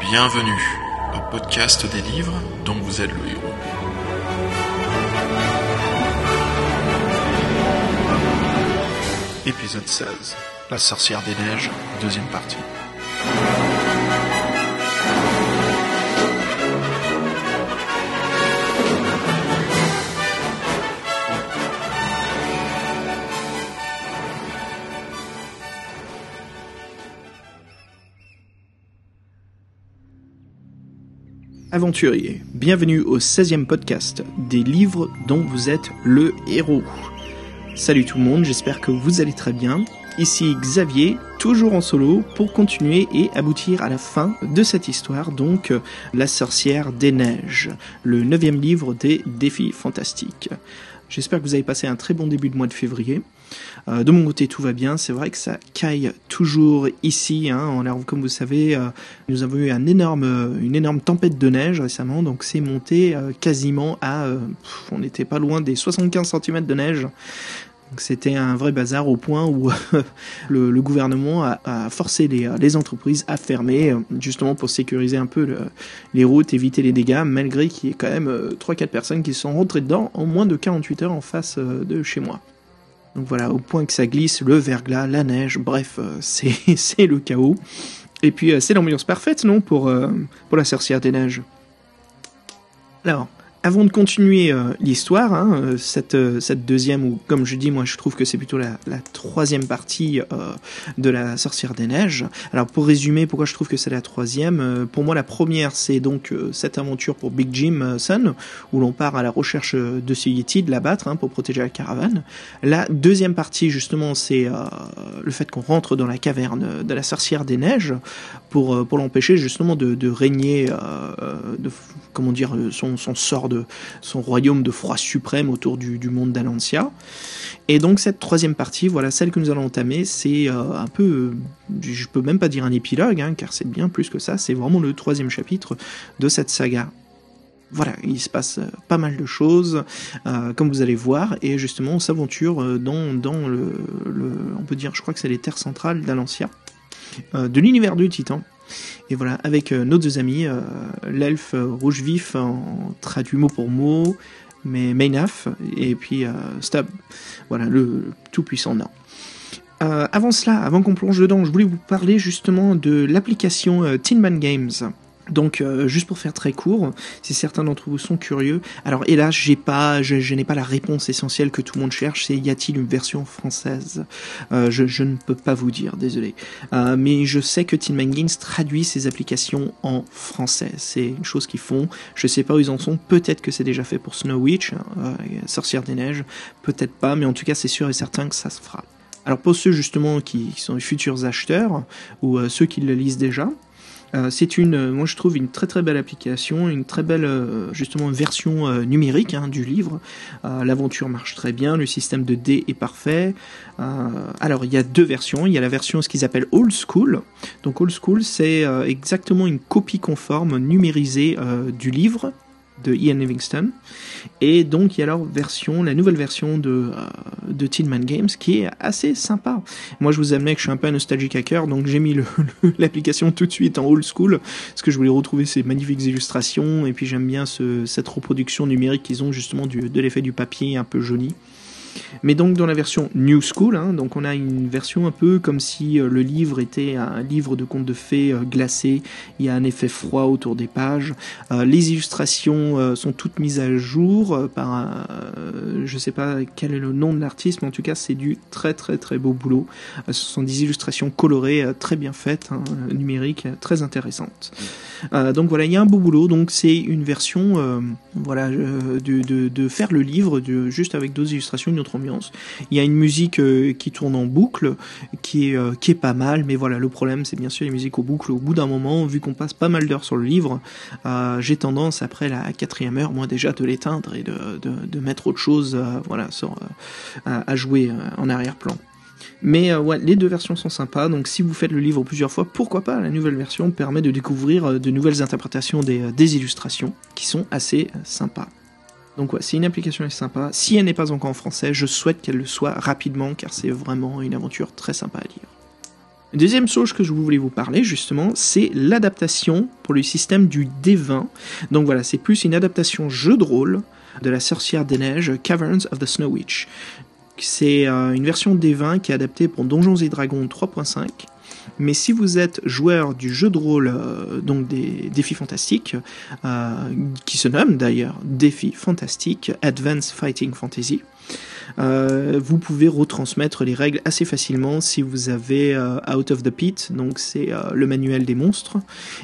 Bienvenue au podcast des livres dont vous êtes le héros. Épisode 16. La sorcière des neiges, deuxième partie. Aventurier, bienvenue au 16e podcast des livres dont vous êtes le héros. Salut tout le monde, j'espère que vous allez très bien. Ici Xavier, toujours en solo, pour continuer et aboutir à la fin de cette histoire, donc La sorcière des neiges, le neuvième livre des défis fantastiques. J'espère que vous avez passé un très bon début de mois de février. Euh, de mon côté, tout va bien. C'est vrai que ça caille toujours ici. Hein. On a, comme vous savez, euh, nous avons eu une énorme tempête de neige récemment, donc c'est monté euh, quasiment à, on n'était pas loin des 75 cm de neige. C'était un vrai bazar au point où le, gouvernement a, forcé les, entreprises à fermer, justement pour sécuriser un peu le, les routes, éviter les dégâts, malgré qu'il y ait quand même 3-4 personnes qui sont rentrées dedans en moins de 48 heures en face de chez moi. Donc voilà, au point que ça glisse, le verglas, la neige, bref, euh, c'est le chaos. Et puis euh, c'est l'ambiance parfaite, non, pour, euh, pour la sorcière des neiges. Alors, avant de continuer euh, l'histoire, hein, euh, cette, euh, cette deuxième, ou comme je dis, moi je trouve que c'est plutôt la, la, troisième partie de la sorcière des neiges. Alors pour résumer, pourquoi je trouve que c'est la troisième Pour moi, la première, c'est donc cette aventure pour Big Jim Sun, où l'on part à la recherche de ce Yeti, de l'abattre hein, pour protéger la caravane. La deuxième partie, justement, c'est le fait qu'on rentre dans la caverne de la sorcière des neiges pour, pour l'empêcher justement de, de régner, de, comment dire, son, son sort de son royaume de froid suprême autour du, monde d'Alancia. Et donc cette troisième partie, voilà, celle que nous allons entamer, c'est euh, un peu, euh, je peux même pas dire un épilogue, hein, car c'est bien plus que ça, c'est vraiment le troisième chapitre de cette saga voilà, il se passe euh, pas mal de choses, euh, comme vous allez voir, et justement on s'aventure dans, dans le, on peut dire, je crois que c'est les terres centrales d'Alancia, de l'univers du Titan. Et voilà, avec euh, nos deux amis, euh, l'elfe rouge vif en traduit mot pour mot, mais Maynaf, et puis euh, Stab, voilà, le, le tout-puissant nain. Euh, avant cela, avant qu'on plonge dedans, je voulais vous parler justement de l'application euh, Tin Man Games. Donc, euh, juste pour faire très court, si certains d'entre vous sont curieux, alors hélas, j'ai pas, je, n'ai pas la réponse essentielle que tout le monde cherche. C'est y a-t-il une version française? Euh, je, ne peux pas vous dire, désolé. Euh, mais je sais que Tin Games traduit ses applications en français. C'est une chose qu'ils font. Je sais pas où ils en sont. Peut-être que c'est déjà fait pour Snow Witch, hein, Sorcière des Neiges. Peut-être pas, mais en tout cas, c'est sûr et certain que ça se fera. Alors pour ceux justement qui, qui sont les futurs acheteurs ou ceux qui le lisent déjà, c'est une, moi je trouve une très très belle application, une très belle euh, justement version euh, numérique hein, du livre. L'aventure marche très bien, le système de dés est parfait. alors il y a deux versions, il y a la version ce qu'ils appellent old school. Donc old school c'est exactement une copie conforme numérisée du livre de Ian Livingston. Et donc il y a leur version, la nouvelle version de, euh, de Tin Man Games qui est assez sympa. Moi je vous amenais que je suis un peu un nostalgique hacker, donc j'ai mis l'application tout de suite en old school, parce que je voulais retrouver ces magnifiques illustrations, et puis j'aime bien ce, cette reproduction numérique qu'ils ont justement de l'effet du papier un peu jauni. Mais donc dans la version New School, hein, donc on a une version un peu comme si euh, le livre était un livre de contes de fées euh, glacé. Il y a un effet froid autour des pages. Euh, les illustrations sont toutes mises à jour par un, je sais pas quel est le nom de l'artiste, mais en tout cas c'est du très très très beau boulot. ce sont des illustrations colorées très bien faites, hein, numériques, très intéressantes. donc voilà, il y a un beau boulot. Donc c'est une version, voilà, de, de, faire le livre de, juste avec d'autres illustrations ambiance. Il y a une musique euh, qui tourne en boucle, qui est, euh, qui est pas mal, mais voilà, le problème c'est bien sûr les musiques au boucle. Au bout d'un moment, vu qu'on passe pas mal d'heures sur le livre, euh, j'ai tendance après la quatrième heure, moi déjà, de l'éteindre et de, mettre autre chose, voilà, à, jouer en arrière-plan. Mais ouais, les deux versions sont sympas, donc si vous faites le livre plusieurs fois, pourquoi pas La nouvelle version permet de découvrir de nouvelles interprétations des illustrations qui sont assez sympas. Donc ouais, c'est une application est sympa. Si elle n'est pas encore en français, je souhaite qu'elle le soit rapidement car c'est vraiment une aventure très sympa à lire. Deuxième chose que je voulais vous parler justement, c'est l'adaptation pour le système du D20. Donc voilà, c'est plus une adaptation jeu de rôle de la sorcière des neiges Caverns of the Snow Witch. C'est euh, une version D20 qui est adaptée pour Donjons et Dragons 3.5. Mais si vous êtes joueur du jeu de rôle, euh, donc des défis fantastiques, euh, qui se nomme d'ailleurs Défis fantastiques Advanced Fighting Fantasy, euh, vous pouvez retransmettre les règles assez facilement si vous avez Out of the Pit, donc c'est le manuel des monstres,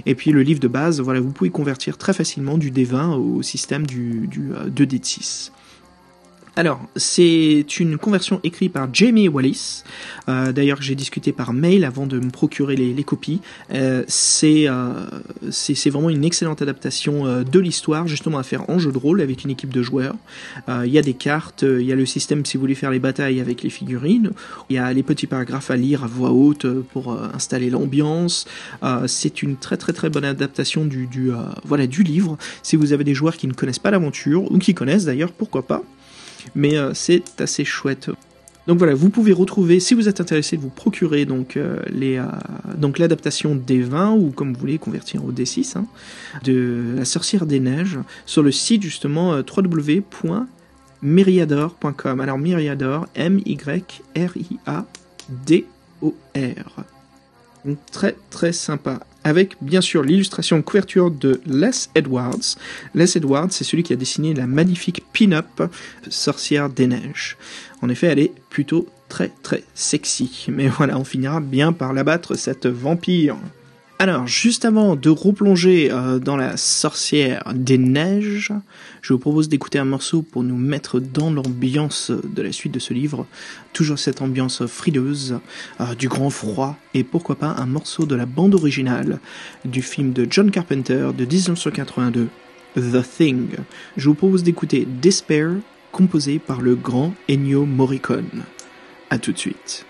et puis le livre de base, voilà, vous pouvez convertir très facilement du D20 au système du, du 2D6. Alors, c'est une conversion écrite par Jamie Wallis. Euh, D'ailleurs, j'ai discuté par mail avant de me procurer les, copies. Euh, c'est euh, c'est vraiment une excellente adaptation de l'histoire, justement à faire en jeu de rôle avec une équipe de joueurs. Il y a des cartes, il y a le système si vous voulez faire les batailles avec les figurines. Il y a les petits paragraphes à lire à voix haute pour installer l'ambiance. c'est une très très très bonne adaptation du, du voilà du livre. Si vous avez des joueurs qui ne connaissent pas l'aventure ou qui connaissent d'ailleurs, pourquoi pas mais euh, c'est assez chouette. Donc voilà, vous pouvez retrouver, si vous êtes intéressé, vous procurer donc euh, euh, l'adaptation des 20 ou comme vous voulez convertir au D6 hein, de la sorcière des neiges sur le site justement www.myriador.com. Alors Myriador, M Y R I A D O R. Donc très très sympa avec bien sûr l'illustration couverture de Les Edwards. Les Edwards, c'est celui qui a dessiné la magnifique pin-up Sorcière des Neiges. En effet, elle est plutôt très très sexy. Mais voilà, on finira bien par l'abattre cette vampire. Alors, juste avant de replonger euh, dans la sorcière des neiges, je vous propose d'écouter un morceau pour nous mettre dans l'ambiance de la suite de ce livre. Toujours cette ambiance frileuse, euh, du grand froid, et pourquoi pas un morceau de la bande originale du film de John Carpenter de 1982, The Thing. Je vous propose d'écouter Despair, composé par le grand Ennio Morricone. A tout de suite.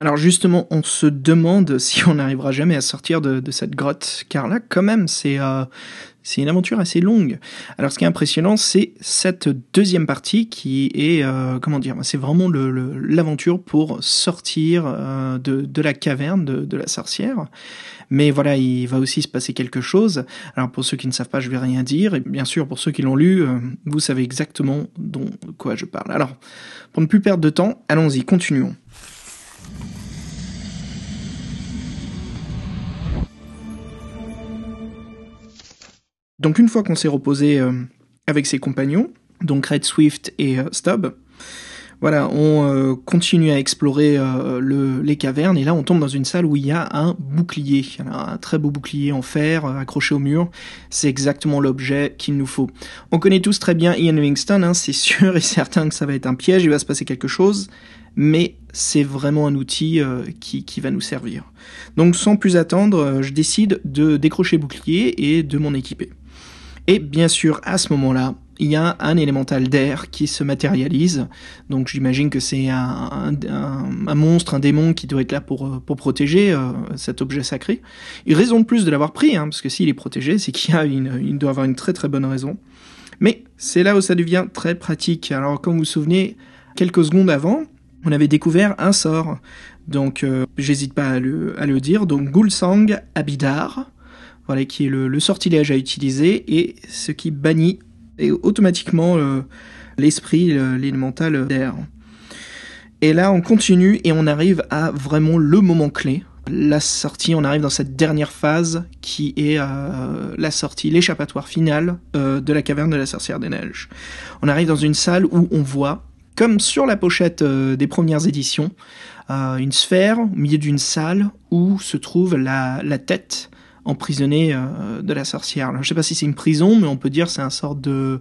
Alors justement, on se demande si on n'arrivera jamais à sortir de, cette grotte, car là, quand même, c'est euh, une aventure assez longue. Alors ce qui est impressionnant, c'est cette deuxième partie qui est, euh, comment dire, c'est vraiment l'aventure le, pour sortir euh, de, de, la caverne de, de, la sorcière. Mais voilà, il va aussi se passer quelque chose. Alors pour ceux qui ne savent pas, je vais rien dire. Et bien sûr, pour ceux qui l'ont lu, vous savez exactement de quoi je parle. Alors, pour ne plus perdre de temps, allons-y, continuons. Donc une fois qu'on s'est reposé euh, avec ses compagnons, donc Red Swift et euh, Stubb, voilà, on euh, continue à explorer le, les cavernes et là on tombe dans une salle où il y a un bouclier, un très beau bouclier en fer accroché au mur. C'est exactement l'objet qu'il nous faut. On connaît tous très bien Ian Livingstone, hein, c'est sûr et certain que ça va être un piège, il va se passer quelque chose, mais c'est vraiment un outil qui, qui, va nous servir. Donc sans plus attendre, je décide de décrocher bouclier et de m'en équiper. Et bien sûr, à ce moment-là, il y a un élémental d'air qui se matérialise. Donc j'imagine que c'est un, monstre, un démon qui doit être là pour, euh, protéger euh, cet objet sacré. Il raison de plus de l'avoir pris, hein, parce que s'il est protégé, c'est qu'il il doit avoir une très très bonne raison. Mais c'est là où ça devient très pratique. Alors comme vous vous souvenez, quelques secondes avant, on avait découvert un sort. Donc euh, j'hésite pas à le, à le dire. Donc Gulsang Abidar voilà, qui est le, sortilège à utiliser et ce qui bannit automatiquement euh, l'esprit, l'élémental d'air. Et là, on continue et on arrive à vraiment le moment clé. La sortie, on arrive dans cette dernière phase qui est euh, la sortie, l'échappatoire final euh, de la caverne de la sorcière des neiges. On arrive dans une salle où on voit, comme sur la pochette des premières éditions, une sphère au milieu d'une salle où se trouve la, la tête emprisonné euh, de la sorcière. Je sais pas si c'est une prison, mais on peut dire c'est un sort de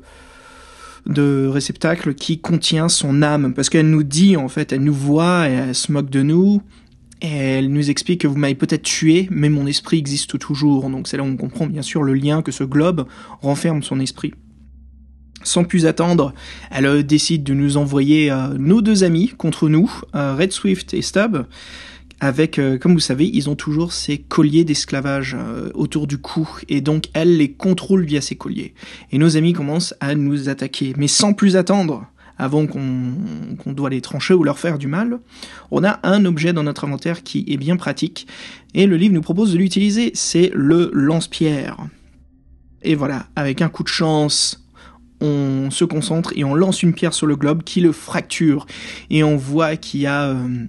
de réceptacle qui contient son âme, parce qu'elle nous dit en fait, elle nous voit, et elle se moque de nous, et elle nous explique que vous m'avez peut-être tué, mais mon esprit existe toujours. Donc c'est là où on comprend bien sûr le lien que ce globe renferme son esprit. Sans plus attendre, elle euh, décide de nous envoyer euh, nos deux amis contre nous, Red Swift et Stubb, avec, euh, comme vous savez, ils ont toujours ces colliers d'esclavage euh, autour du cou, et donc elle les contrôle via ces colliers. Et nos amis commencent à nous attaquer, mais sans plus attendre, avant qu'on doit les trancher ou leur faire du mal, on a un objet dans notre inventaire qui est bien pratique, et le livre nous propose de l'utiliser, c'est le lance-pierre. Et voilà, avec un coup de chance, on se concentre et on lance une pierre sur le globe qui le fracture, et on voit qu'il y a... Euh,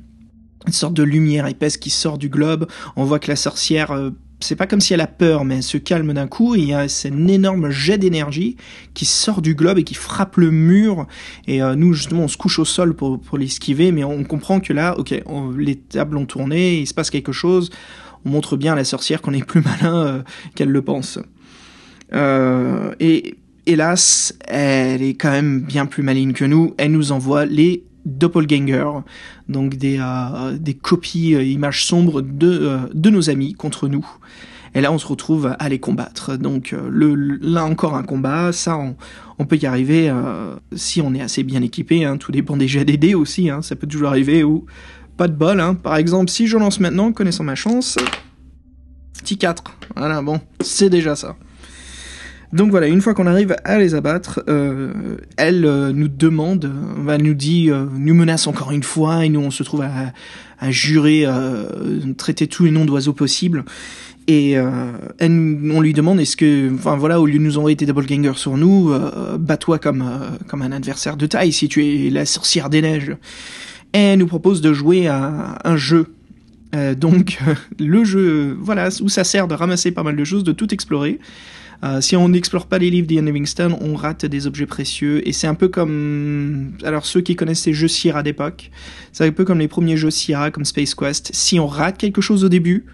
une sorte de lumière épaisse qui sort du globe. On voit que la sorcière, euh, c'est pas comme si elle a peur, mais elle se calme d'un coup il y a un énorme jet d'énergie qui sort du globe et qui frappe le mur. Et euh, nous, justement, on se couche au sol pour, pour l'esquiver, mais on comprend que là, ok, les tables ont tourné, il se passe quelque chose. On montre bien à la sorcière qu'on est plus malin euh, qu'elle le pense. et hélas, elle est quand même bien plus maligne que nous. Elle nous envoie les doppelganger, donc des, euh, des copies euh, images sombres de, euh, de nos amis contre nous. Et là, on se retrouve à les combattre. Donc le, là encore un combat, ça on, peut y arriver si on est assez bien équipé. Hein. tout dépend des GDD aussi, hein. ça peut toujours arriver ou pas de bol. Hein. Par exemple, si je lance maintenant, connaissant ma chance, petit 4. Voilà, bon, c'est déjà ça. Donc voilà, une fois qu'on arrive à les abattre, euh, elle euh, nous demande, euh, nous dit, nous menace encore une fois, et nous on se trouve à, à jurer, traiter tous les noms d'oiseaux possibles. Et on lui demande est-ce que, enfin voilà, au lieu de nous envoyer tes doppelgangers sur nous, bats-toi comme comme un adversaire de taille si tu es la sorcière des neiges. Elle nous propose de jouer à un jeu donc le jeu, voilà, où ça sert de ramasser pas mal de choses, de tout explorer. Euh, si on n'explore pas les livres d'Ian Livingstone, on rate des objets précieux. Et c'est un peu comme... Alors ceux qui connaissent ces jeux Sierra d'époque, c'est un peu comme les premiers jeux Sierra, comme Space Quest. Si on rate quelque chose au début,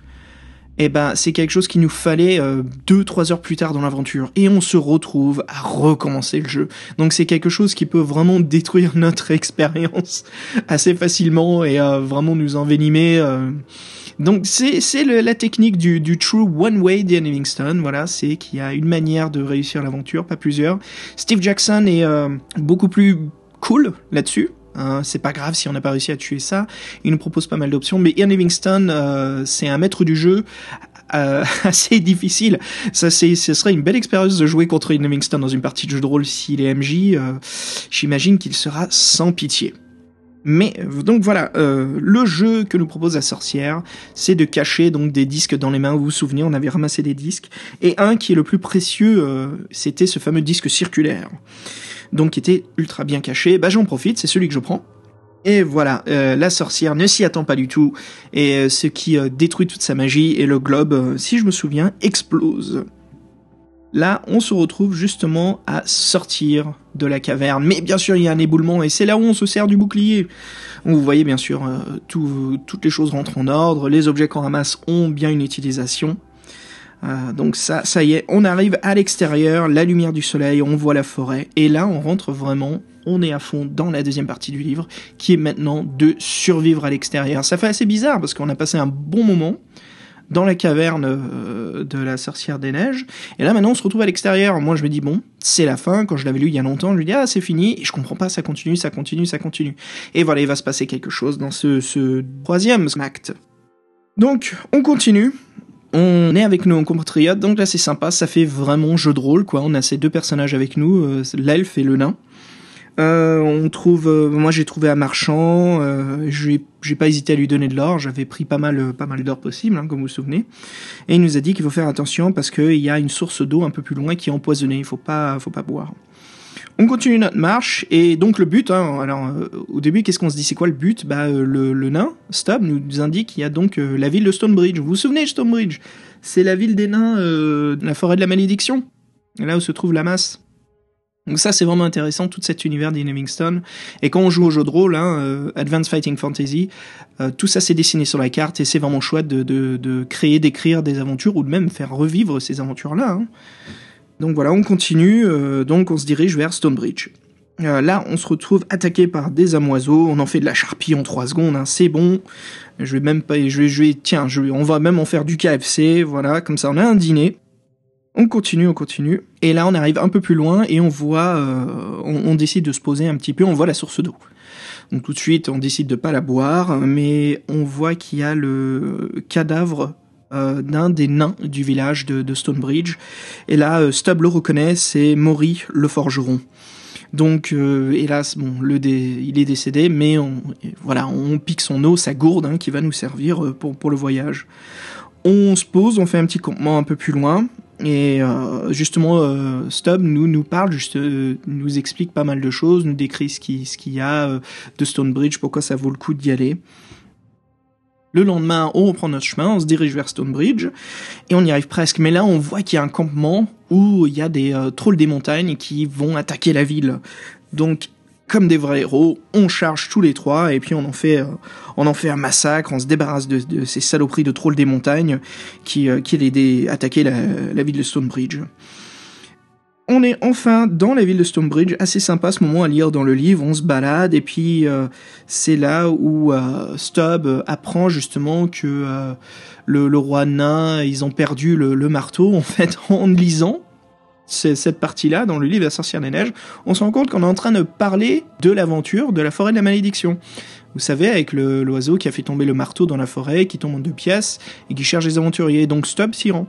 eh ben c'est quelque chose qu'il nous fallait euh, deux trois heures plus tard dans l'aventure et on se retrouve à recommencer le jeu donc c'est quelque chose qui peut vraiment détruire notre expérience assez facilement et euh, vraiment nous envenimer euh. Donc c'est la technique du, du true one way d'Ian Livingstone voilà c'est qu'il y a une manière de réussir l'aventure pas plusieurs Steve Jackson est beaucoup plus cool là-dessus Hein, c'est pas grave si on n'a pas réussi à tuer ça. Il nous propose pas mal d'options, mais Ian Livingstone, euh, c'est un maître du jeu euh, assez difficile. Ça, c'est, ce serait une belle expérience de jouer contre Ian Livingstone dans une partie de jeu de rôle s'il est MJ. Euh, j'imagine qu'il sera sans pitié. Mais donc voilà, euh, le jeu que nous propose la sorcière, c'est de cacher donc des disques dans les mains. Vous vous souvenez, on avait ramassé des disques et un qui est le plus précieux, euh, c'était ce fameux disque circulaire, donc qui était ultra bien caché. Bah j'en profite, c'est celui que je prends. Et voilà, euh, la sorcière ne s'y attend pas du tout, et ce qui détruit toute sa magie, et le globe, si je me souviens, explose. Là, on se retrouve justement à sortir de la caverne. Mais bien sûr, il y a un éboulement et c'est là où on se sert du bouclier. Vous voyez bien sûr, euh, toutes les choses rentrent en ordre, les objets qu'on ramasse ont bien une utilisation. Euh, donc ça, ça y est, on arrive à l'extérieur, la lumière du soleil, on voit la forêt, et là on rentre vraiment, on est à fond dans la deuxième partie du livre, qui est maintenant de survivre à l'extérieur. Ça fait assez bizarre parce qu'on a passé un bon moment, dans la caverne euh, de la sorcière des neiges. Et là maintenant on se retrouve à l'extérieur. Moi je me dis bon, c'est la fin. Quand je l'avais lu il y a longtemps, je me dis ah c'est fini. Et je comprends pas, ça continue, ça continue, ça continue. Et voilà, il va se passer quelque chose dans ce, ce troisième acte. Donc on continue. On est avec nos compatriotes, donc là c'est sympa, ça fait vraiment jeu de rôle quoi. On a ces deux personnages avec nous, euh, l'elfe et le nain. Euh, on trouve, euh, moi j'ai trouvé un marchand, euh, j'ai pas hésité à lui donner de l'or, j'avais pris pas mal, pas mal d'or possible, hein, comme vous vous souvenez. Et il nous a dit qu'il faut faire attention parce qu'il y a une source d'eau un peu plus loin qui est empoisonnée, il faut pas, faut pas boire. On continue notre marche et donc le but. Hein, alors au début, qu'est-ce qu'on se dit? C'est quoi le but? Bah le, nain Stubb nous indique qu'il y a donc la ville de Stonebridge. Vous vous souvenez Stonebridge? C'est la ville des nains, la forêt de la malédiction, là où se trouve la masse. Donc ça c'est vraiment intéressant tout cet univers d'Inhamingstone et quand on joue au jeu de rôle, hein, euh, Advanced Fighting Fantasy, euh, tout ça c'est dessiné sur la carte et c'est vraiment chouette de, de, créer, d'écrire des aventures ou de même faire revivre ces aventures là. Hein. Donc voilà, on continue, euh, donc on se dirige vers Stonebridge. là, on se retrouve attaqué par des amoiseaux. On en fait de la charpie en 3 secondes. Hein, c'est bon. Je vais même pas. Je vais, je vais tiens. Je on va même en faire du KFC. Voilà, comme ça, on a un dîner. On continue, on continue. Et là, on arrive un peu plus loin et on voit, euh, on, décide de se poser un petit peu. On voit la source d'eau. Donc tout de suite, on décide de pas la boire, mais on voit qu'il y a le cadavre euh, d'un des nains du village de, Stonebridge. Et là, euh, Stubb le reconnaît, c'est Maury le forgeron. Donc, hélas, bon, le il est décédé, mais on, voilà, on pique son eau, sa gourde, hein, qui va nous servir pour, pour le voyage. On se pose, on fait un petit campement un peu plus loin, et euh, justement, euh, Stubb nous nous parle, juste, euh, nous explique pas mal de choses, nous décrit ce qu'il ce qu'il y a de Stonebridge, pourquoi ça vaut le coup d'y aller. Le lendemain, on reprend notre chemin, on se dirige vers Stonebridge et on y arrive presque. Mais là, on voit qu'il y a un campement où il y a des trolls des montagnes qui vont attaquer la ville. Donc comme des vrais héros, on charge tous les trois et puis on en fait, euh, on en fait un massacre, on se débarrasse de, ces saloperies de trolls des montagnes qui, euh, qui allaient attaquer la, la, ville de Stonebridge. On est enfin dans la ville de Stonebridge, assez sympa ce moment à lire dans le livre, on se balade et puis euh, c'est là où Stubb apprend justement que le, le, roi nain, ils ont perdu le, le marteau en fait en lisant cette partie-là, dans le livre La sorcière des neiges, on se rend compte qu'on est en train de parler de l'aventure de la forêt de la malédiction. Vous savez, avec l'oiseau qui a fait tomber le marteau dans la forêt, qui tombe en deux pièces, et qui cherche les aventuriers. Donc stop, s'y rend.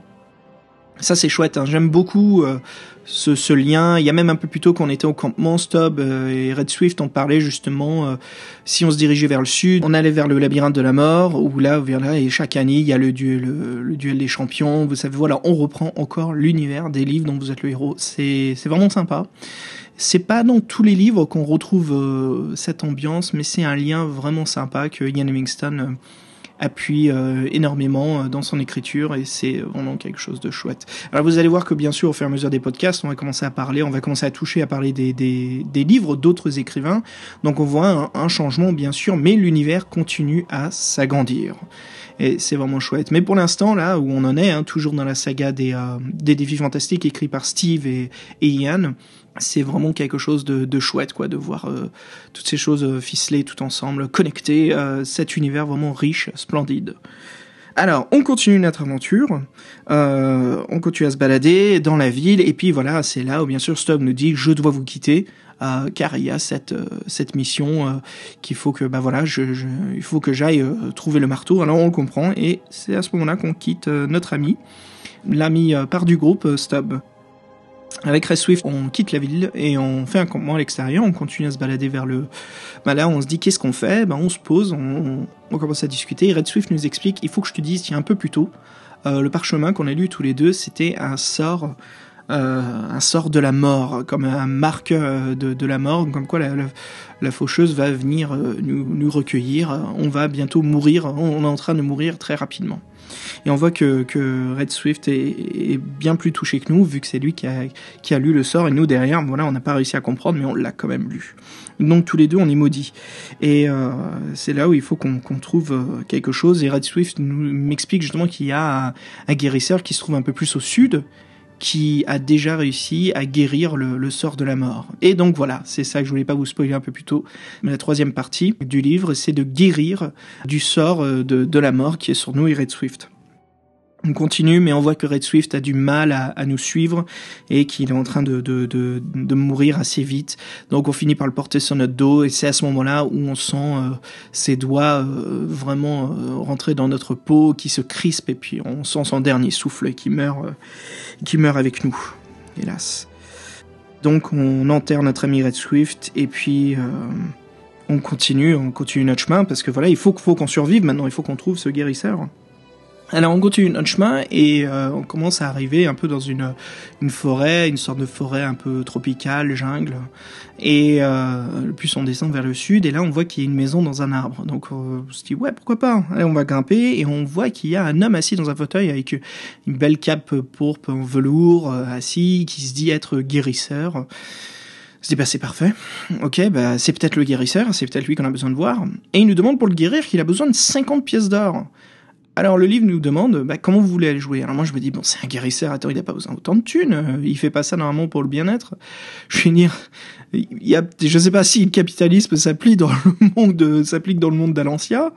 Ça c'est chouette, hein. j'aime beaucoup euh, ce, lien. Il y a même un peu plus tôt qu'on était au campement Stop euh, et Red Swift on parlait justement euh, si on se dirigeait vers le sud, on allait vers le labyrinthe de la mort où là là et chaque année il y a le duel le, duel des champions. Vous savez voilà, on reprend encore l'univers des livres dont vous êtes le héros. C'est c'est vraiment sympa. C'est pas dans tous les livres qu'on retrouve cette ambiance, mais c'est un lien vraiment sympa que Ian Livingstone appuie euh, énormément euh, dans son écriture et c'est vraiment quelque chose de chouette. Alors vous allez voir que bien sûr au fur et à mesure des podcasts, on va commencer à parler, on va commencer à toucher, à parler des, des, des livres d'autres écrivains. Donc on voit un, changement bien sûr, mais l'univers continue à s'agrandir. Et c'est vraiment chouette. Mais pour l'instant, là où on en est, hein, toujours dans la saga des, euh, des défis fantastiques écrits par Steve et, et Ian, c'est vraiment quelque chose de, de, chouette quoi de voir euh, toutes ces choses euh, ficelées tout ensemble connectées euh, cet univers vraiment riche splendide alors on continue notre aventure on continue à se balader dans la ville et puis voilà c'est là où bien sûr Stubb nous dit je dois vous quitter car il y a cette mission qu'il faut que bah faut que j'aille trouver le marteau. Alors on le comprend et c'est à ce moment-là qu'on quitte notre ami. L'ami part du groupe Stub avec Red Swift, on quitte la ville et on fait un campement à l'extérieur, on continue à se balader vers le... Bah là, on se dit qu'est-ce qu'on fait? Bah, On se pose, on, commence à discuter. Red Swift nous explique, il faut que je te dise, a un peu plus tôt, euh, le parchemin qu'on a lu tous les deux, c'était un sort... Euh, un sort de la mort, comme un marque de, de la mort, comme quoi la, la, faucheuse va venir euh, nous, nous, recueillir, on va bientôt mourir, on est en train de mourir très rapidement. Et on voit que, que Red Swift est, est, bien plus touché que nous, vu que c'est lui qui a, qui a lu le sort, et nous derrière, voilà, on n'a pas réussi à comprendre, mais on l'a quand même lu. Donc tous les deux, on est maudits. Et euh, c'est là où il faut qu'on qu trouve euh, quelque chose. Et Red Swift m'explique justement qu'il y a un guérisseur qui se trouve un peu plus au sud, qui a déjà réussi à guérir le, sort de la mort. Et donc voilà, c'est ça que je voulais pas vous spoiler un peu plus tôt. Mais la troisième partie du livre, c'est de guérir du sort euh, de, la mort qui est sur nous Red Swift. On continue, mais on voit que Red Swift a du mal à, à nous suivre et qu'il est en train de, de, de, de, mourir assez vite. Donc on finit par le porter sur notre dos et c'est à ce moment-là où on sent euh, ses doigts euh, vraiment euh, rentrer dans notre peau, qui se crispe et puis on sent son dernier souffle qui meurt, euh, qui meurt avec nous, hélas. Donc on enterre notre ami Red Swift et puis on continue, on continue notre chemin parce que voilà, il faut, faut qu'on survive maintenant, il faut qu'on trouve ce guérisseur. Alors on continue notre chemin et euh, on commence à arriver un peu dans une, une forêt, une sorte de forêt un peu tropicale, jungle. Et euh, plus on descend vers le sud et là on voit qu'il y a une maison dans un arbre. Donc on se dit ouais pourquoi pas. Allez, on va grimper et on voit qu'il y a un homme assis dans un fauteuil avec une belle cape pourpre en velours, euh, assis, qui se dit être guérisseur. Je dis bah c'est parfait. Ok bah c'est peut-être le guérisseur, c'est peut-être lui qu'on a besoin de voir. Et il nous demande pour le guérir qu'il a besoin de 50 pièces d'or. Alors le livre nous demande bah, comment vous voulez aller jouer? Alors moi je me dis bon c'est un guérisseur, attends il a pas besoin d'autant de thunes, il fait pas ça normalement pour le bien-être. Je vais dire, il y a, je sais pas si le capitalisme s'applique dans le monde de, s'applique dans le monde d'Alancia,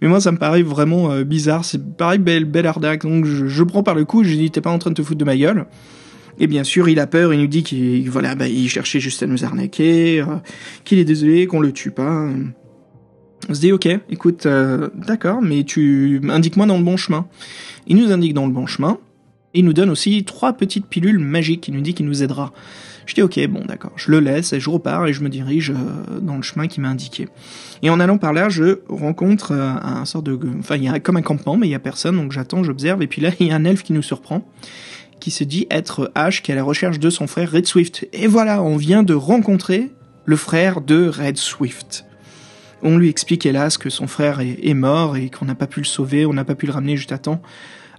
mais moi ça me paraît vraiment euh, bizarre. C'est pareil belle belle ardac donc je, je prends par le coup, je dis t'es pas en train de te foutre de ma gueule. Et bien sûr, il a peur, il nous dit qu'il voilà, bah, il cherchait juste à nous arnaquer, euh, qu'il est désolé, qu'on le tue pas. On se dit ok, écoute, euh, d'accord, mais tu indique-moi dans le bon chemin. Il nous indique dans le bon chemin. Et il nous donne aussi trois petites pilules magiques. Il nous dit qu'il nous aidera. Je dis ok, bon d'accord. Je le laisse et je repars et je me dirige euh, dans le chemin qu'il m'a indiqué. Et en allant par là, je rencontre euh, un sort de, enfin il y a comme un campement, mais il y a personne, donc j'attends, j'observe. Et puis là, il y a un elfe qui nous surprend qui se dit être Ash, qui est à la recherche de son frère Red Swift. Et voilà, on vient de rencontrer le frère de Red Swift. On lui explique hélas que son frère est, mort et qu'on n'a pas pu le sauver, on n'a pas pu le ramener juste à temps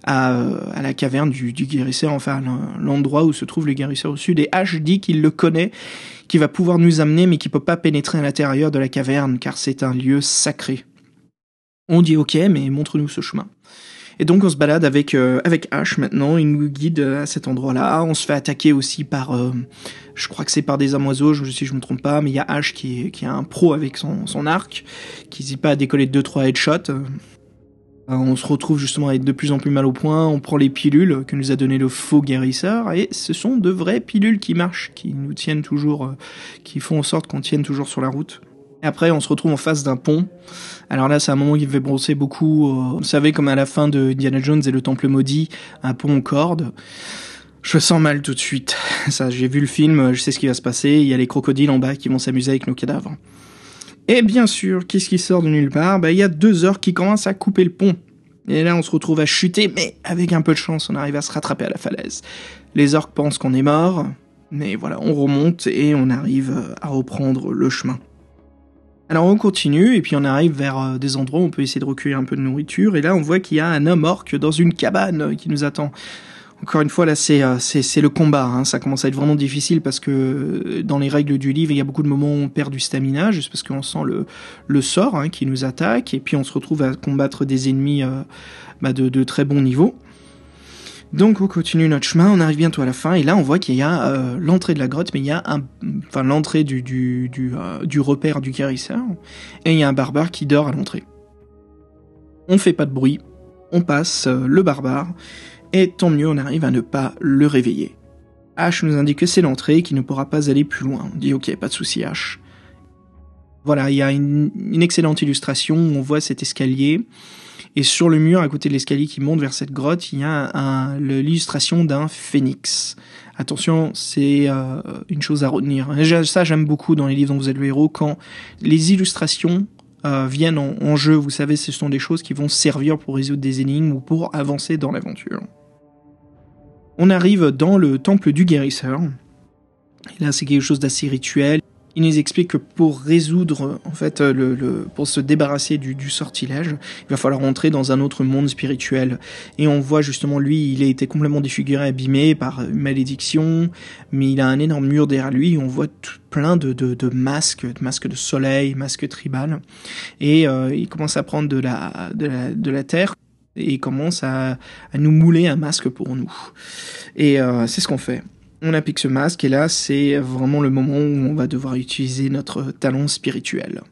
à, à la caverne du, du guérisseur, enfin l'endroit où se trouve le guérisseur au sud. Et Ash dit qu'il le connaît, qu'il va pouvoir nous amener, mais qu'il peut pas pénétrer à l'intérieur de la caverne car c'est un lieu sacré. On dit ok, mais montre-nous ce chemin. Et donc on se balade avec euh, avec Ash maintenant, il nous guide à cet endroit-là. On se fait attaquer aussi par, euh, je crois que c'est par des amoiseaux, je, si je me trompe pas, mais il y a Ash qui qui un pro avec son, son arc, qui n'hésite pas à décoller deux trois headshots. Euh, on se retrouve justement à être de plus en plus mal au point, on prend les pilules que nous a donné le faux guérisseur, et ce sont de vraies pilules qui marchent, qui nous tiennent toujours, euh, qui font en sorte qu'on tienne toujours sur la route. Après, on se retrouve en face d'un pont. Alors là, c'est un moment qui me fait penser beaucoup. Vous savez, comme à la fin de Indiana Jones et le Temple maudit, un pont en corde. Je sens mal tout de suite. Ça, j'ai vu le film, je sais ce qui va se passer. Il y a les crocodiles en bas qui vont s'amuser avec nos cadavres. Et bien sûr, qu'est-ce qui sort de nulle part? Ben, il y a deux orques qui commencent à couper le pont. Et là, on se retrouve à chuter, mais avec un peu de chance, on arrive à se rattraper à la falaise. Les orques pensent qu'on est mort, mais voilà, on remonte et on arrive à reprendre le chemin. Alors on continue et puis on arrive vers euh, des endroits où on peut essayer de recueillir un peu de nourriture et là on voit qu'il y a un homme orc dans une cabane qui nous attend. Encore une fois là c'est euh, c'est le combat, hein. ça commence à être vraiment difficile parce que euh, dans les règles du livre il y a beaucoup de moments où on perd du stamina juste parce qu'on sent le le sort hein, qui nous attaque et puis on se retrouve à combattre des ennemis euh, bah, de, de très bon niveau. Donc on continue notre chemin, on arrive bientôt à la fin et là on voit qu'il y a euh, l'entrée de la grotte, mais il y a un, enfin l'entrée du du euh, du repère du guérisseur et il y a un barbare qui dort à l'entrée. On fait pas de bruit, on passe euh, le barbare et tant mieux on arrive à ne pas le réveiller. H nous indique que c'est l'entrée, qu'il ne pourra pas aller plus loin. On dit ok, pas de souci H. Voilà, il y a une, excellente illustration où on voit cet escalier. Et sur le mur, à côté de l'escalier qui monte vers cette grotte, il y a l'illustration d'un phénix. Attention, c'est euh, une chose à retenir. ça, j'aime beaucoup dans les livres dont vous êtes le héros, quand les illustrations euh, viennent en, jeu. Vous savez, ce sont des choses qui vont servir pour résoudre des énigmes ou pour avancer dans l'aventure. On arrive dans le temple du guérisseur. Et là, c'est quelque chose d'assez rituel. Il nous explique que pour résoudre, en fait, le, pour se débarrasser du, du, sortilège, il va falloir entrer dans un autre monde spirituel. Et on voit justement lui, il a été complètement défiguré, abîmé par une malédiction, mais il a un énorme mur derrière lui. On voit plein de, de, de, masques, de masques de soleil, masques tribal, et euh, il commence à prendre de la, de la, de la terre et il commence à, à, nous mouler un masque pour nous. Et euh, c'est ce qu'on fait on applique ce masque et là c'est vraiment le moment où on va devoir utiliser notre talon spirituel.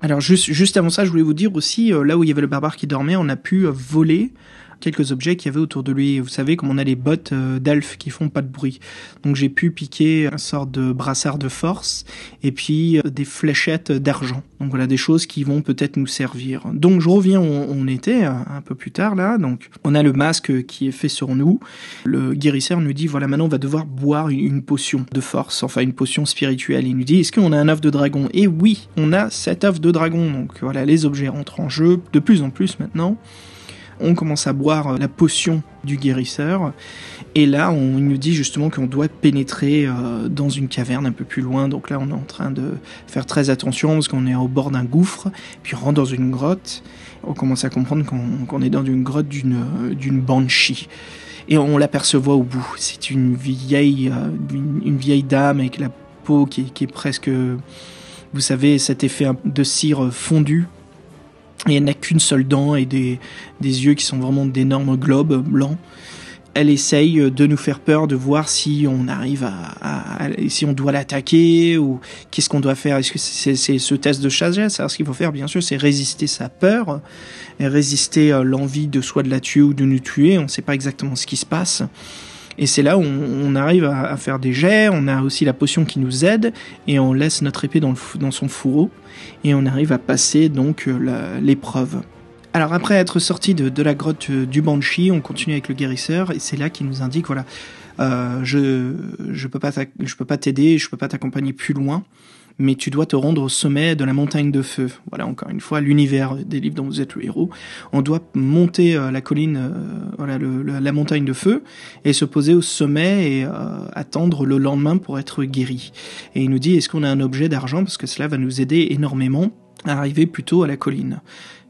Alors juste, juste avant ça, je voulais vous dire aussi, euh, là où il y avait le barbare qui dormait, on a pu voler quelques objets qu'il y avait autour de lui. Vous savez, comme on a les bottes euh, d'elfes qui font pas de bruit. Donc j'ai pu piquer un sort de brassard de force et puis euh, des fléchettes d'argent. Donc voilà des choses qui vont peut-être nous servir. Donc je reviens où on était euh, un peu plus tard là. Donc on a le masque qui est fait sur nous. Le guérisseur nous dit voilà maintenant on va devoir boire une potion de force, enfin une potion spirituelle. Il nous dit est-ce qu'on a un œuf de dragon? Et oui, on a cet œuf de dragon. Donc voilà les objets rentrent en jeu de plus en plus maintenant on commence à boire euh, la potion du guérisseur. Et là, on nous dit justement qu'on doit pénétrer euh, dans une caverne un peu plus loin. Donc là, on est en train de faire très attention parce qu'on est au bord d'un gouffre. Puis on rentre dans une grotte. On commence à comprendre qu'on est dans une grotte d'une euh, d'une banshee. Et on l'aperçoit au bout. C'est une vieille, une, vieille dame avec la peau qui qui est presque, vous savez, cet effet de cire fondue et elle n'a qu'une seule dent et des, des yeux qui sont vraiment d'énormes globes blancs. Elle essaye de nous faire peur, de voir si on arrive à, si on doit l'attaquer ou qu'est-ce qu'on doit faire. Est-ce que c'est ce test de sagesse? Alors ce qu'il faut faire, bien sûr, c'est résister sa peur, et résister euh, l'envie de soit de la tuer ou de nous tuer. On ne sait pas exactement ce qui se passe. Et c'est là où on, arrive à, faire des jets, on a aussi la potion qui nous aide, et on laisse notre épée dans, son fourreau, et on arrive à passer donc euh, l'épreuve. Alors après être sorti de, la grotte euh, du Banshee, on continue avec le guérisseur, et c'est là qu'il nous indique, voilà, euh, je je peux pas je peux pas t'aider, je peux pas t'accompagner plus loin mais tu dois te rendre au sommet de la montagne de feu. Voilà, encore une fois, l'univers des livres dont vous êtes le héros. On doit monter euh, la colline, euh, voilà, la montagne de feu, et se poser au sommet et euh, attendre le lendemain pour être guéri. Et il nous dit, est-ce qu'on a un objet d'argent? Parce que cela va nous aider énormément à arriver plutôt à la colline.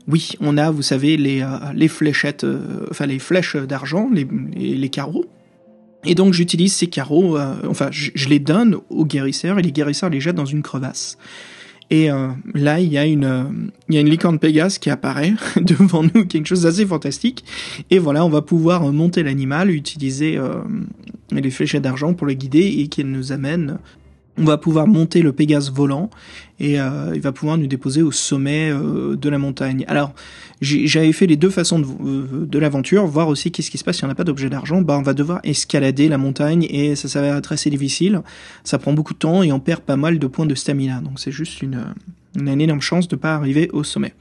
Oui, on a, vous savez, les, fléchettes, enfin les flèches d'argent, les carreaux, et donc j'utilise ces carreaux, euh, enfin je, les donne aux guérisseurs et les guérisseurs les jettent dans une crevasse. Et euh, là, il y a une, euh, il y une licorne Pégase qui apparaît devant nous, quelque chose d'assez fantastique. Et voilà, on va pouvoir monter l'animal, utiliser les fléchettes d'argent pour le guider et qu'il nous amène on va pouvoir monter le Pégase volant et euh, il va pouvoir nous déposer au sommet euh, de la montagne. Alors, j'avais fait les deux façons de, euh, de l'aventure, voir aussi qu'est-ce qui se passe si on n'a pas d'objet d'argent. Bah, on va devoir escalader la montagne et ça s'avère être assez difficile. Ça prend beaucoup de temps et on perd pas mal de points de stamina. Donc c'est juste une, une énorme chance de pas arriver au sommet.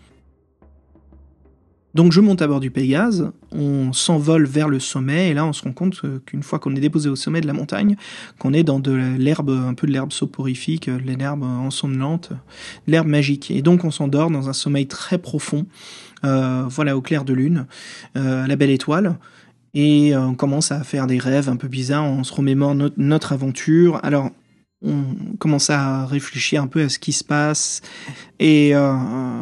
Donc je monte à bord du Pégase, on s'envole vers le sommet et là on se rend compte qu'une fois qu'on est déposé au sommet de la montagne, qu'on est dans de l'herbe, un peu de l'herbe soporifique, de l'herbe ensomnolante, de l'herbe magique. Et donc on s'endort dans un sommeil très profond, euh, voilà au clair de lune, euh, la belle étoile. Et on commence à faire des rêves un peu bizarres, on se remémore notre aventure. Alors on commence à réfléchir un peu à ce qui se passe et euh,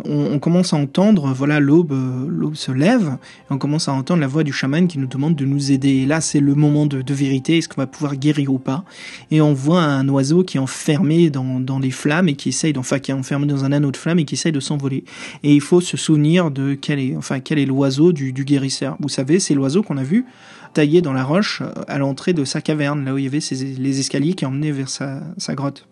on, commence à entendre voilà l'aube l'aube se lève et on commence à entendre la voix du chaman qui nous demande de nous aider. Et là c'est le moment de, vérité est-ce qu'on va pouvoir guérir ou pas? Et on voit un oiseau qui est enfermé dans, dans les flammes et qui essaye enfin qui est enfermé dans un anneau de flammes et qui essaye de s'envoler. Et il faut se souvenir de quel est enfin quel est l'oiseau du guérisseur. Vous savez c'est l'oiseau qu'on a vu taillé dans la roche euh, à l'entrée de sa caverne, là où il y avait les escaliers qui emmenaient vers sa, grotte.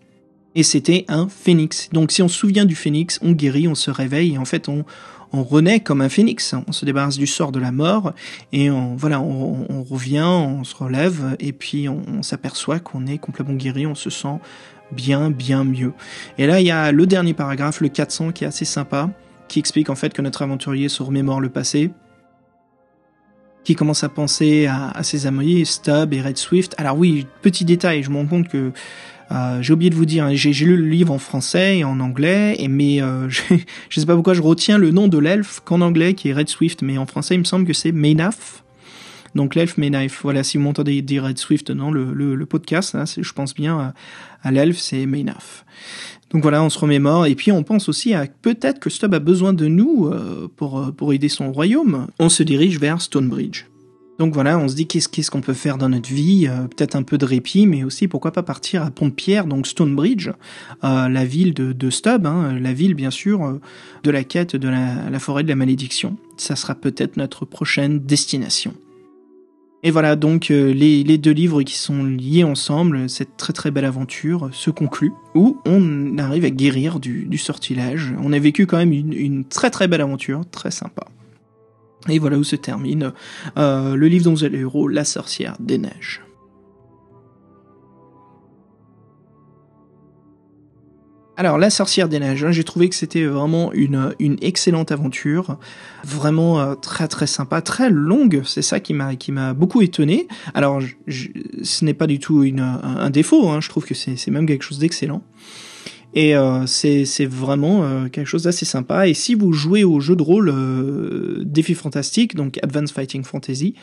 Et c'était un phénix. Donc si on se souvient du phénix, on guérit, on se réveille, et en fait on, on renaît comme un phénix. On se débarrasse du sort de la mort et on, voilà, on, revient, on se relève et puis on, s'aperçoit qu'on est complètement guéri, on se sent bien, bien mieux. Et là, il y a le dernier paragraphe, le 400, qui est assez sympa, qui explique en fait que notre aventurier se remémore le passé, qui commence à penser à, ses amis, Stubb et Red Swift. Alors oui, petit détail, je me rends compte que euh, j'ai oublié de vous dire, hein, j'ai lu le livre en français et en anglais, et mais euh, je sais pas pourquoi je retiens le nom de l'elfe qu'en anglais qui est Red Swift, mais en français il me semble que c'est Maynaf. Donc l'elfe Maynaf. Voilà, si vous m'entendez dire Red Swift dans le, le, podcast, hein, je pense bien à, l'elfe, c'est Maynaf. Donc voilà, on se remémore et puis on pense aussi à peut-être que Stubb a besoin de nous euh, pour pour aider son royaume. On se dirige vers Stonebridge. Donc voilà, on se dit qu'est-ce qu'on peut faire dans notre vie, euh, peut-être un peu de répit, mais aussi pourquoi pas partir à Pont-de-Pierre, donc Stonebridge, euh, la ville de, de Stubb, hein, la ville bien sûr euh, de la quête de la, forêt de la malédiction. Ça sera peut-être notre prochaine destination. Et voilà, donc les, deux livres qui sont liés ensemble, cette très très belle aventure se conclut, où on arrive à guérir du, sortilège. On a vécu quand même une très très belle aventure, très sympa. Et voilà où se termine euh, le livre dont vous le héros, La sorcière des neiges. Alors, La sorcière des neiges, hein, j'ai trouvé que c'était vraiment une, une excellente aventure, vraiment euh, très très sympa, très longue, c'est ça qui m'a qui m'a beaucoup étonné. Alors, ce n'est pas du tout une, un, défaut, hein, je trouve que c'est même quelque chose d'excellent. Et euh, c'est vraiment euh, quelque chose d'assez sympa. Et si vous jouez au jeu de rôle euh, Défi Fantastique, donc Advanced Fighting Fantasy,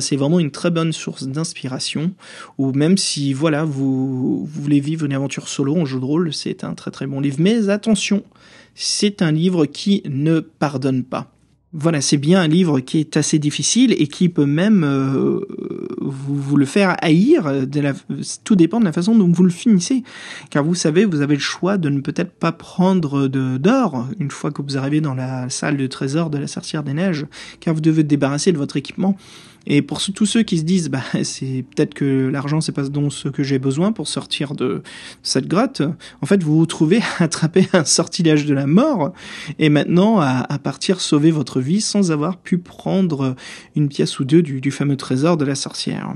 c'est vraiment une très bonne source d'inspiration. Ou même si voilà vous voulez vivre une aventure solo en jeu de rôle, c'est un très très bon livre. Mais attention, c'est un livre qui ne pardonne pas. Voilà, c'est bien un livre qui est assez difficile et qui peut même euh, vous, le faire haïr. Tout dépend de la façon dont vous le finissez. Car vous savez, vous avez le choix de ne peut-être pas prendre d'or une fois que vous arrivez dans la salle de trésor de la sorcière des neiges, car vous devez débarrasser de votre équipement. Et pour tous ceux qui se disent, bah, c'est peut-être que l'argent c'est pas donc ce que j'ai besoin pour sortir de cette grotte. En fait, vous vous trouvez à attraper un sortilège de la mort et maintenant à, partir sauver votre vie sans avoir pu prendre une pièce ou deux du fameux trésor de la sorcière.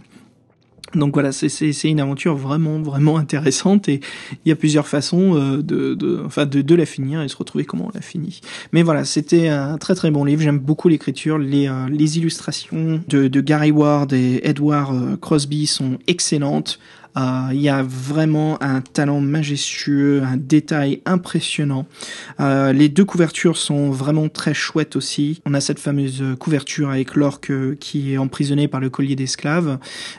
Donc voilà, c'est une aventure vraiment vraiment intéressante et il y a plusieurs façons euh, de, de, enfin de, de la finir et se retrouver comment on la finit. Mais voilà, c'était un très très bon livre. J'aime beaucoup l'écriture, les, euh, les illustrations de, de Gary Ward et Edward euh, Crosby sont excellentes. Euh, il y a vraiment un talent majestueux, un détail impressionnant. Euh, les deux couvertures sont vraiment très chouettes aussi. On a cette fameuse couverture avec l'orque qui est emprisonné par le collier d'esclaves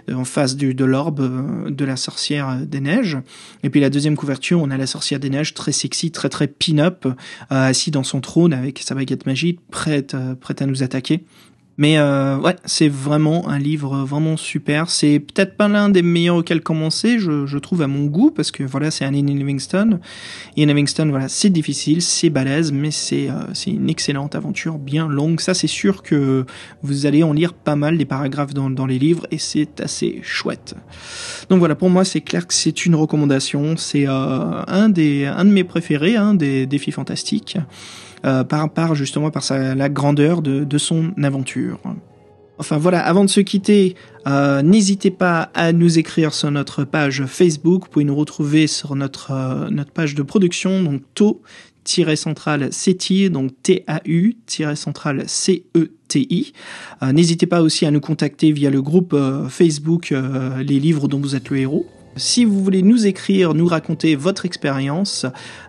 euh, en face de l'orbe de la sorcière des neiges. Et puis la deuxième couverture, on a la sorcière des neiges très sexy, très très pin-up, assis dans son trône avec sa baguette magique, prête à nous attaquer. Mais euh, ouais, c'est vraiment un livre vraiment super. C'est peut-être pas l'un des meilleurs auxquels commencer, je, je, trouve à mon goût, parce que voilà, c'est un Ian Livingstone. Ian Livingstone, voilà, c'est difficile, c'est balèze, mais c'est euh, c'est une excellente aventure, bien longue. Ça, c'est sûr que vous allez en lire pas mal des paragraphes dans, dans les livres, et c'est assez chouette. Donc voilà, pour moi, c'est clair que c'est une recommandation. C'est euh, un des un de mes préférés, un des défis fantastiques. Euh, par, par justement par la grandeur de, son aventure. Enfin voilà, avant de se quitter, euh, n'hésitez pas à nous écrire sur notre page Facebook. Vous pouvez nous retrouver sur notre, euh, notre page de production, donc tau-central CETI, donc T-A-U-central C-E-T-I. Euh, n'hésitez pas aussi à nous contacter via le groupe Facebook Les livres dont vous êtes le héros. Si vous voulez nous écrire, nous raconter votre expérience,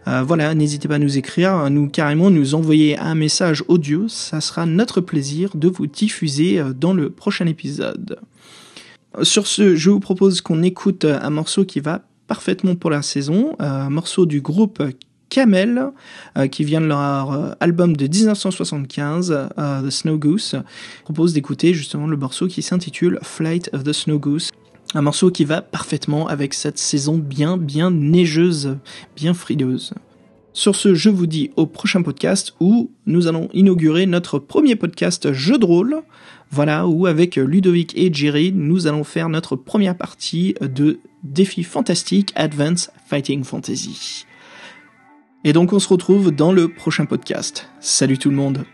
euh, voilà, n'hésitez pas à nous écrire, nous carrément nous envoyer un message audio, ça sera notre plaisir de vous diffuser euh, dans le prochain épisode. Sur ce, je vous propose qu'on écoute un morceau qui va parfaitement pour la saison, un morceau du groupe Camel, euh, qui vient de leur album de 1975, The Snow Goose. Propose d'écouter justement le morceau qui s'intitule Flight of the Snow Goose. Un morceau qui va parfaitement avec cette saison bien, bien neigeuse, bien frileuse. Sur ce, je vous dis au prochain podcast où nous allons inaugurer notre premier podcast jeu de rôle. Voilà, où avec Ludovic et Jerry, nous allons faire notre première partie de Défi Fantastique Advance Fighting Fantasy. Et donc on se retrouve dans le prochain podcast. Salut tout le monde